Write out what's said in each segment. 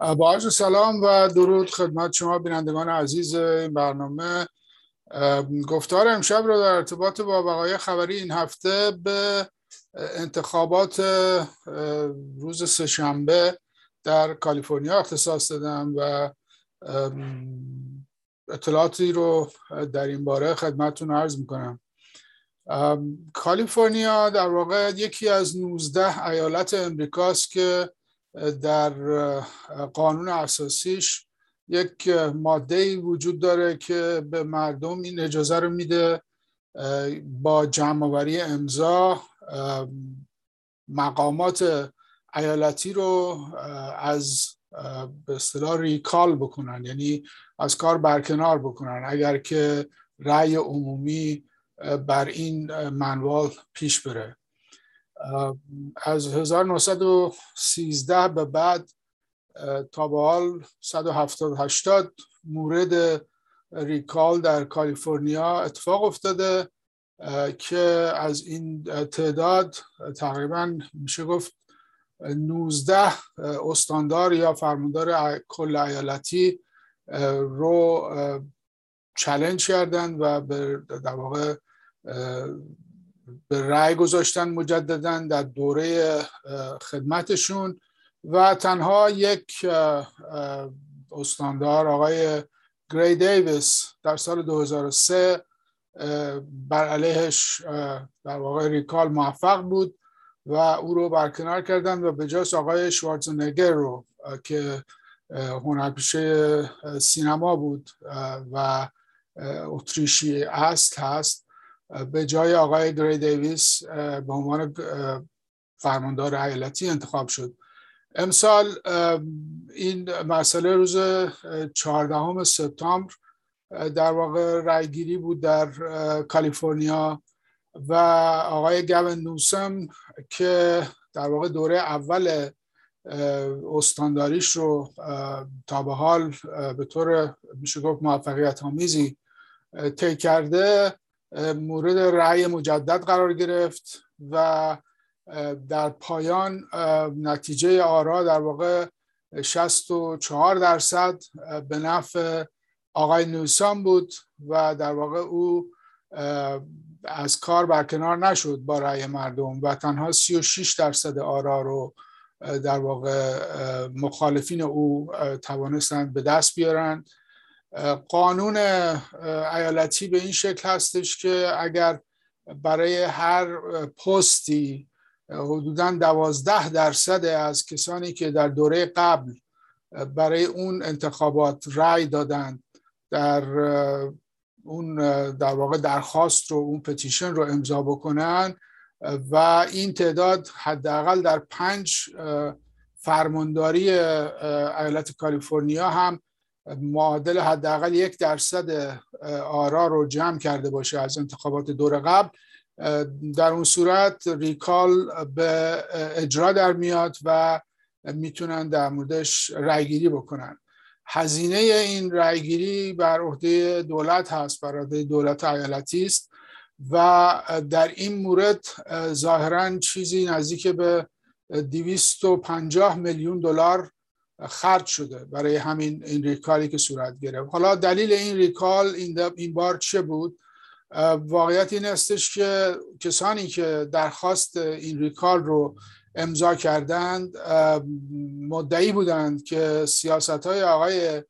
با عرض سلام و درود خدمت شما بینندگان عزیز این برنامه. گفتار امشب رو در ارتباط با وقایع خبری این هفته به انتخابات روز سهشنبه در کالیفرنیا اختصاص دادم و اطلاعاتی رو در این باره خدمتتون عرض می‌کنم. کالیفرنیا در واقع یکی از 19 ایالت امریکاست که در قانون اساسیش یک ماده وجود داره که به مردم این اجازه رو میده با جمعآوری امضا مقامات ایالتی رو از به اصطلاح ریکال بکنن یعنی از کار برکنار بکنن. اگر که رأی عمومی بر این منوال پیش بره. از 1913 به بعد تا به حال 170 مورد ریکال در کالیفرنیا اتفاق افتاده که از این تعداد تقریبا میشه گفت 19 استاندار یا فرماندار کل ایالتی رو چلنج کردن و به در واقع به رأی گذاشتن مجددا در دوره خدمتشون و تنها یک استاندار آقای گری دیویس در سال 2003 بر علیهش در واقع ریکال موفق بود و او رو برکنار کردن و به جاش آقای شوارزنگر رو که هنرپیشه سینما بود و اتریشی است هست. به جای آقای گری دیویس به عنوان فرماندار ایالتی انتخاب شد. امسال این مسئله روز 14 سپتامبر در واقع رأیگیری بود در کالیفرنیا و آقای گوین نوسم که در واقع دوره اول استانداریش رو تا به حال به طور میشه گفت موفقیت آمیزی طی کرده. مورد رأی مجدد قرار گرفت و در پایان نتیجه آرا در واقع 64 درصد به نفع آقای نوسان بود و در واقع او از کار برکنار نشد با رأی مردم و تنها 36 درصد آرا رو در واقع مخالفین او توانستند به دست بیارند. قانون ایالتی به این شکل هستش که اگر برای هر پستی حدودا دوازده درصد از کسانی که در دوره قبل برای اون انتخابات رأی دادند در اون در واقع درخواست رو اون پتیشن رو امضا بکنن و این تعداد حداقل در پنج فرمانداری ایالت کالیفرنیا هم معادل حداقل یک درصد آرا رو جمع کرده باشه از انتخابات دور قبل. در اون صورت ریکال به اجرا در میاد و می‌تونن در موردش رأیگیری بکنن. هزینه این رأیگیری بر عهده دولت هست بر عهده دولت ایالتی است و در این مورد ظاهرا چیزی نزدیک به 250 میلیون دلار خرج شده برای همین این ریکالی که صورت گرفت. حالا دلیل این ریکال این, این بار چه بود؟ واقعیت این استش که کسانی که درخواست این ریکال رو امضا کردند مدعی بودند که سیاست های آقای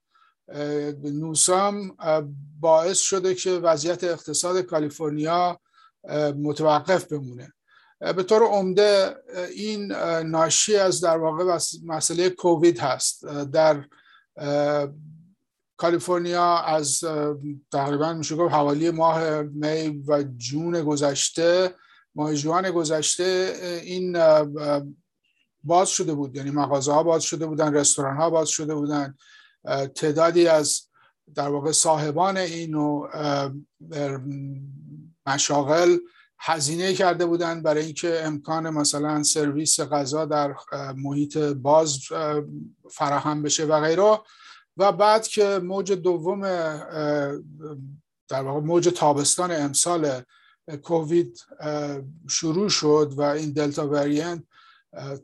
نوسام باعث شده که وضعیت اقتصاد کالیفرنیا متوقف بمونه. به طور عمده این ناشی از در واقع مسئله کووید هست. در کالیفرنیا از تقریبا میشه گفت حوالی ماه می و جون گذشته ماه جوان گذشته این باز شده بود. یعنی مغازه ها باز شده بودن رستوران ها باز شده بودن. تعدادی از در واقع صاحبان این و مشاغل هزینه کرده بودند برای اینکه امکان مثلا سرویس غذا در محیط باز فراهم بشه و غیره. و بعد که موج دوم در واقع موج تابستان امسال کووید شروع شد و این دلتا وریانت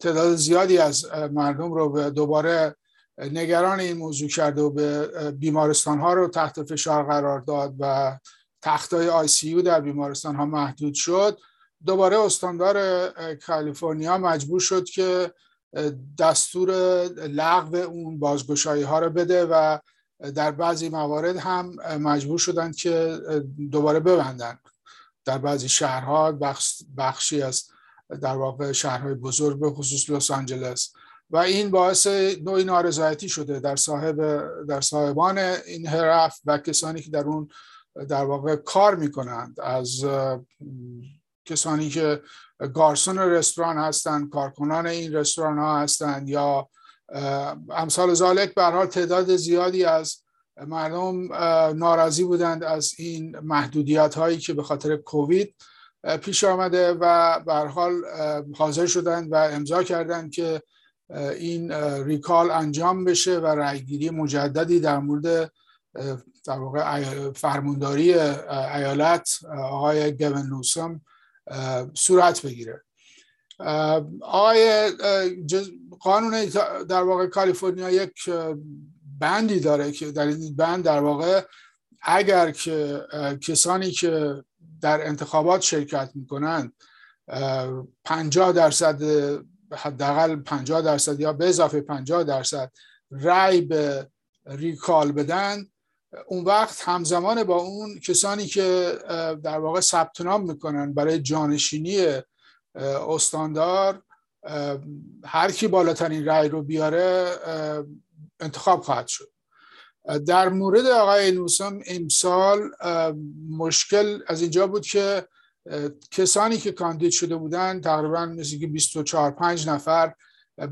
تعداد زیادی از مردم رو به دوباره نگران این موضوع کرده و به بیمارستان ها رو تحت فشار قرار داد و تختای آی سی در بیمارستان ها محدود شد. دوباره استاندار کالیفرنیا مجبور شد که دستور لغو اون بازگشایی ها رو بده و در بعضی موارد هم مجبور شدند که دوباره ببندن. در بعضی شهرها بخشی از در واقع شهرهای بزرگ به خصوص لس آنجلس. و این باعث نوعی نارضایتی شده در صاحب در صاحبان این حرف و کسانی که در اون در واقع کار می‌کنند. از کسانی که گارسون رستوران هستند کارکنان این رستوران ها هستند یا امثال زالک به حال تعداد زیادی از مردم ناراضی بودند از این محدودیت هایی که به خاطر کووید پیش آمده و به حال حاضر شدند و امضا کردند که این ریکال انجام بشه و رأیگیری مجددی در مورد در واقع فرمانداری ایالت آقای گون نوسم صورت بگیره. آقای قانون در واقع کالیفرنیا یک بندی داره که در این بند در واقع اگر که کسانی که در انتخابات شرکت می‌کنند 50 درصد حداقل 50 درصد یا به اضافه 50 درصد رأی به ریکال بدن اون وقت همزمان با اون کسانی که در واقع ثبت نام می‌کنن برای جانشینی استاندار هر کی بالاترین رأی رو بیاره انتخاب خواهد شد. در مورد آقای نوسم امسال مشکل از اینجا بود که کسانی که کاندید شده بودند تقریبا مثل که 24 5 نفر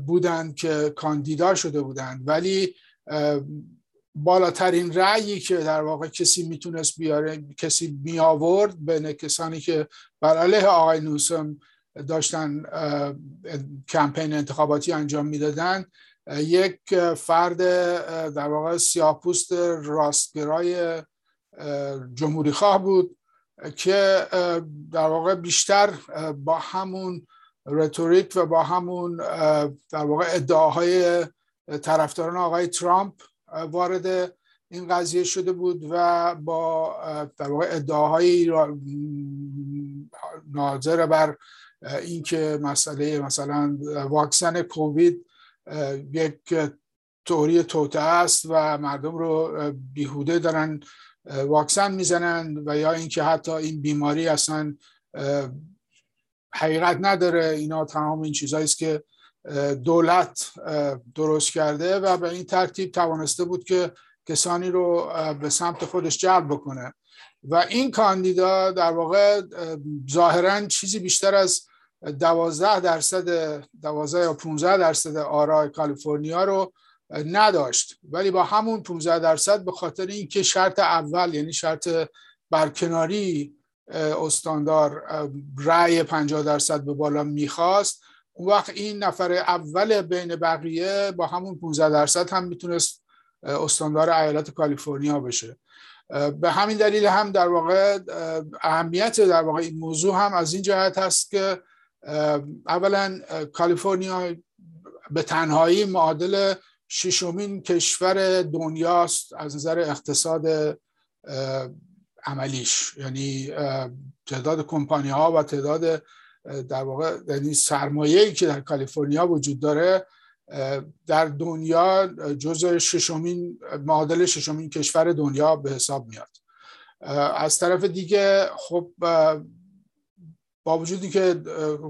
بودند که کاندیدا شده بودند. ولی بالاترین رأیی که در واقع کسی می‌تونست بیاره کسی می آورد بین کسانی که بر علیه آقای نوسم داشتن کمپین انتخاباتی انجام می‌دادن یک فرد در واقع سیاپوست راستگرای جمهوری خواه بود که در واقع بیشتر با همون رتوریک و با همون در واقع ادعاهای طرفداران آقای ترامپ وارد این قضیه شده بود و با در واقع ادعاهایی ناظر بر اینکه مسئله مثلا واکسن کووید یک توری توته است و مردم رو بیهوده دارن واکسن می‌زنن و یا اینکه حتی این بیماری اصلا حقیقت نداره اینا تمام این چیزهایی است که دولت درست کرده و به این ترتیب توانسته بود که کسانی رو به سمت خودش جلب بکنه. و این کاندیدا در واقع ظاهرا چیزی بیشتر از دوازده درصد دوازده یا 15 درصد آرای کالیفرنیا رو نداشت. ولی با همون 15 درصد به خاطر اینکه شرط اول یعنی شرط برکناری استاندار رأی 50 درصد به بالا می‌خواست اون وقت این نفر اول بین بقیه با همون 15 درصد هم می‌تونست استاندار ایالت کالیفرنیا بشه. به همین دلیل هم در واقع اهمیت در واقع این موضوع هم از این جهت هست که اولا کالیفرنیا به تنهایی معادل ششمین کشور دنیاست از نظر اقتصاد عملیش. یعنی تعداد کمپانی ها و تعداد در واقع یعنی سرمایه‌ای که در کالیفرنیا وجود داره در دنیا جز ششمین معادل ششمین کشور دنیا به حساب میاد. از طرف دیگه خب با وجودی که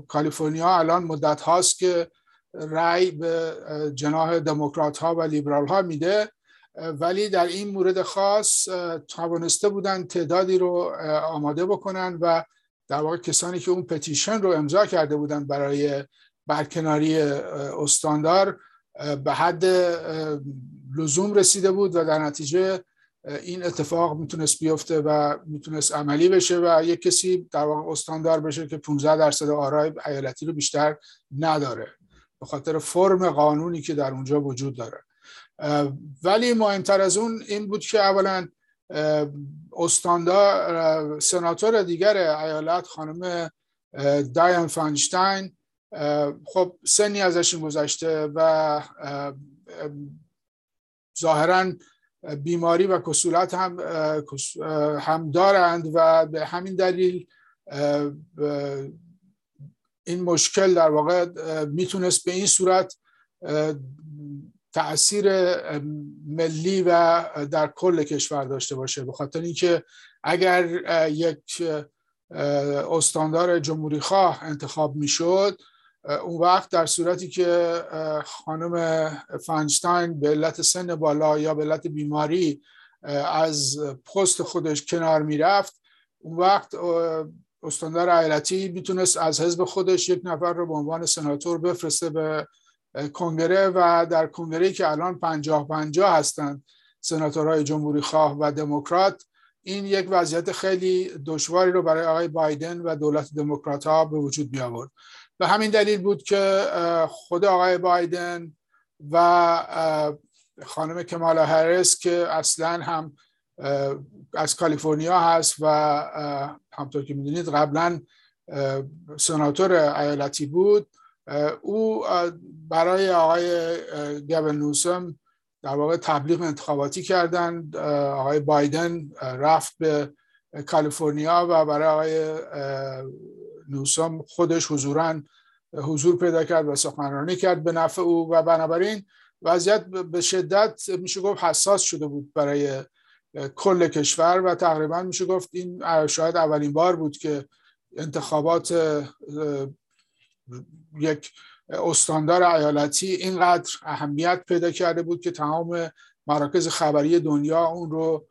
کالیفرنیا الان مدت هاست که رأی به جناح دموکرات ها و لیبرال ها میده ولی در این مورد خاص توانسته بودن تعدادی رو آماده بکنن و در واقع کسانی که اون پتیشن رو امضا کرده بودن برای برکناری استاندار به حد لزوم رسیده بود و در نتیجه این اتفاق می‌تونست بیفته و می‌تونست عملی بشه و یک کسی در واقع استاندار بشه که 15 درصد آرای ایالتی رو بیشتر نداره به خاطر فرم قانونی که در اونجا وجود داره. ولی مهمتر از اون این بود که اولا استاندار سناتور دیگر ایالت خانم داین فانشتاین. خب سنی ازشون گذشته و ظاهرا بیماری و کسولت هم هم دارند و به همین دلیل این مشکل در واقع می‌تونست به این صورت تاثیر ملی و در کل کشور داشته باشه. به خاطر اینکه اگر یک استاندار جمهوری خواه انتخاب می‌شد اون وقت در صورتی که خانم فانشتاین به علت سن بالا یا به علت بیماری از پست خودش کنار می‌رفت اون وقت استاندار ایالتی می‌تونست از حزب خودش یک نفر رو به عنوان سناتور بفرسته به کنگره و در کنگره که الان پنجاه پنجاه هستند سناتورهای جمهوری خواه و دموکرات این یک وضعیت خیلی دشواری رو برای آقای بایدن و دولت دموکرات ها به وجود می آورد به همین دلیل بود که خود آقای بایدن و خانم کمالا هرس که اصلا هم از کالیفرنیا هست و همطور که می‌دونید قبلا سناتور ایالتی بود او برای آقای گبل نوسم در واقع تبلیغ انتخاباتی کردند آقای بایدن رفت به کالیفرنیا و برای آقای نوسم خودش حضورا حضور پیدا کرد و سخنرانی کرد به نفع او. و بنابراین وضعیت به شدت میشه گفت حساس شده بود برای کل کشور و تقریبا میشه گفت این شاید اولین بار بود که انتخابات یک استاندار ایالتی اینقدر اهمیت پیدا کرده بود که تمام مراکز خبری دنیا اون رو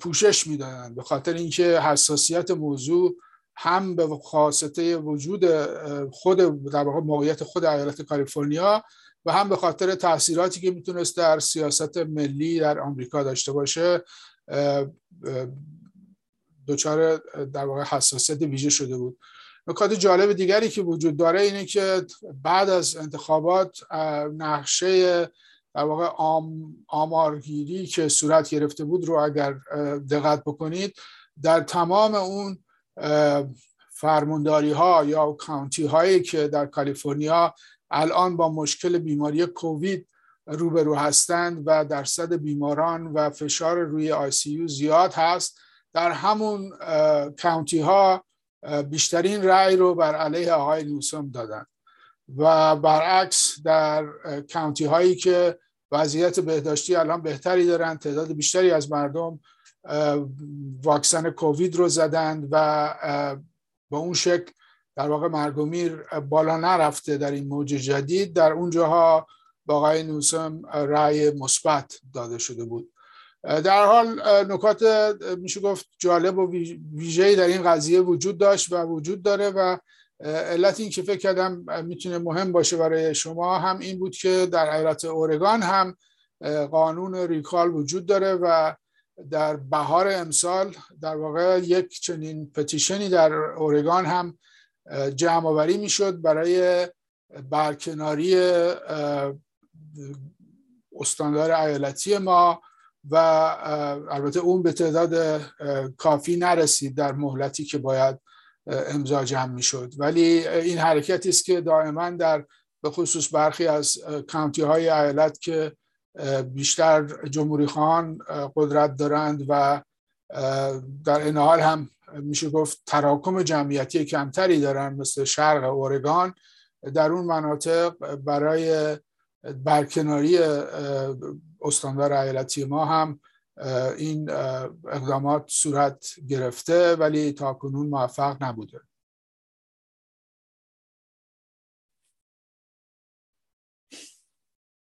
پوشش می‌دادند به خاطر اینکه حساسیت موضوع هم به خاصته وجود خود در واقع موقعیت خود ایالت کالیفرنیا و هم به خاطر تاثیراتی که می‌تونست در سیاست ملی در آمریکا داشته باشه دچار در واقع حساسیت ویژه شده بود. نکات جالب دیگری که وجود داره اینه که بعد از انتخابات نقشه در واقع آم، آمارگیری که صورت گرفته بود رو اگر دقت بکنید در تمام اون فرمانداری ها یا کانتی هایی که در کالیفرنیا الان با مشکل بیماری کووید روبرو هستند و درصد بیماران و فشار روی آی سی زیاد هست در همون کانتی ها بیشترین رأی رو بر علیه آقای نوسم دادن. و برعکس در کانتی هایی که وضعیت بهداشتی الان بهتری دارن تعداد بیشتری از مردم واکسن کووید رو زدند و با اون شکل در واقع مرگومیر بالا نرفته در این موج جدید در اونجاها با آقای نوسم رأی مثبت داده شده بود. در حال نکات میشه گفت جالب و ویژه‌ای در این قضیه وجود داشت و وجود داره و علت این که فکر کردم می‌تونه مهم باشه برای شما هم این بود که در ایالت اورگان هم قانون ریکال وجود داره و در بهار امسال در واقع یک چنین پتیشنی در اورگان هم جمع آوری می‌شد برای برکناری استاندار ایالتی ما. و البته اون به تعداد کافی نرسید در مهلتی که باید امضا جمع می‌شد. ولی این حرکتی است که دائما در به خصوص برخی از کانتی های ایالت که بیشتر جمهوری خان قدرت دارند و در این حال هم میشه گفت تراکم جمعیتی کمتری دارند مثل شرق اورگان در اون مناطق برای برکناری استاندار ایالتی ما هم این اقدامات صورت گرفته ولی تا کنون موفق نبوده.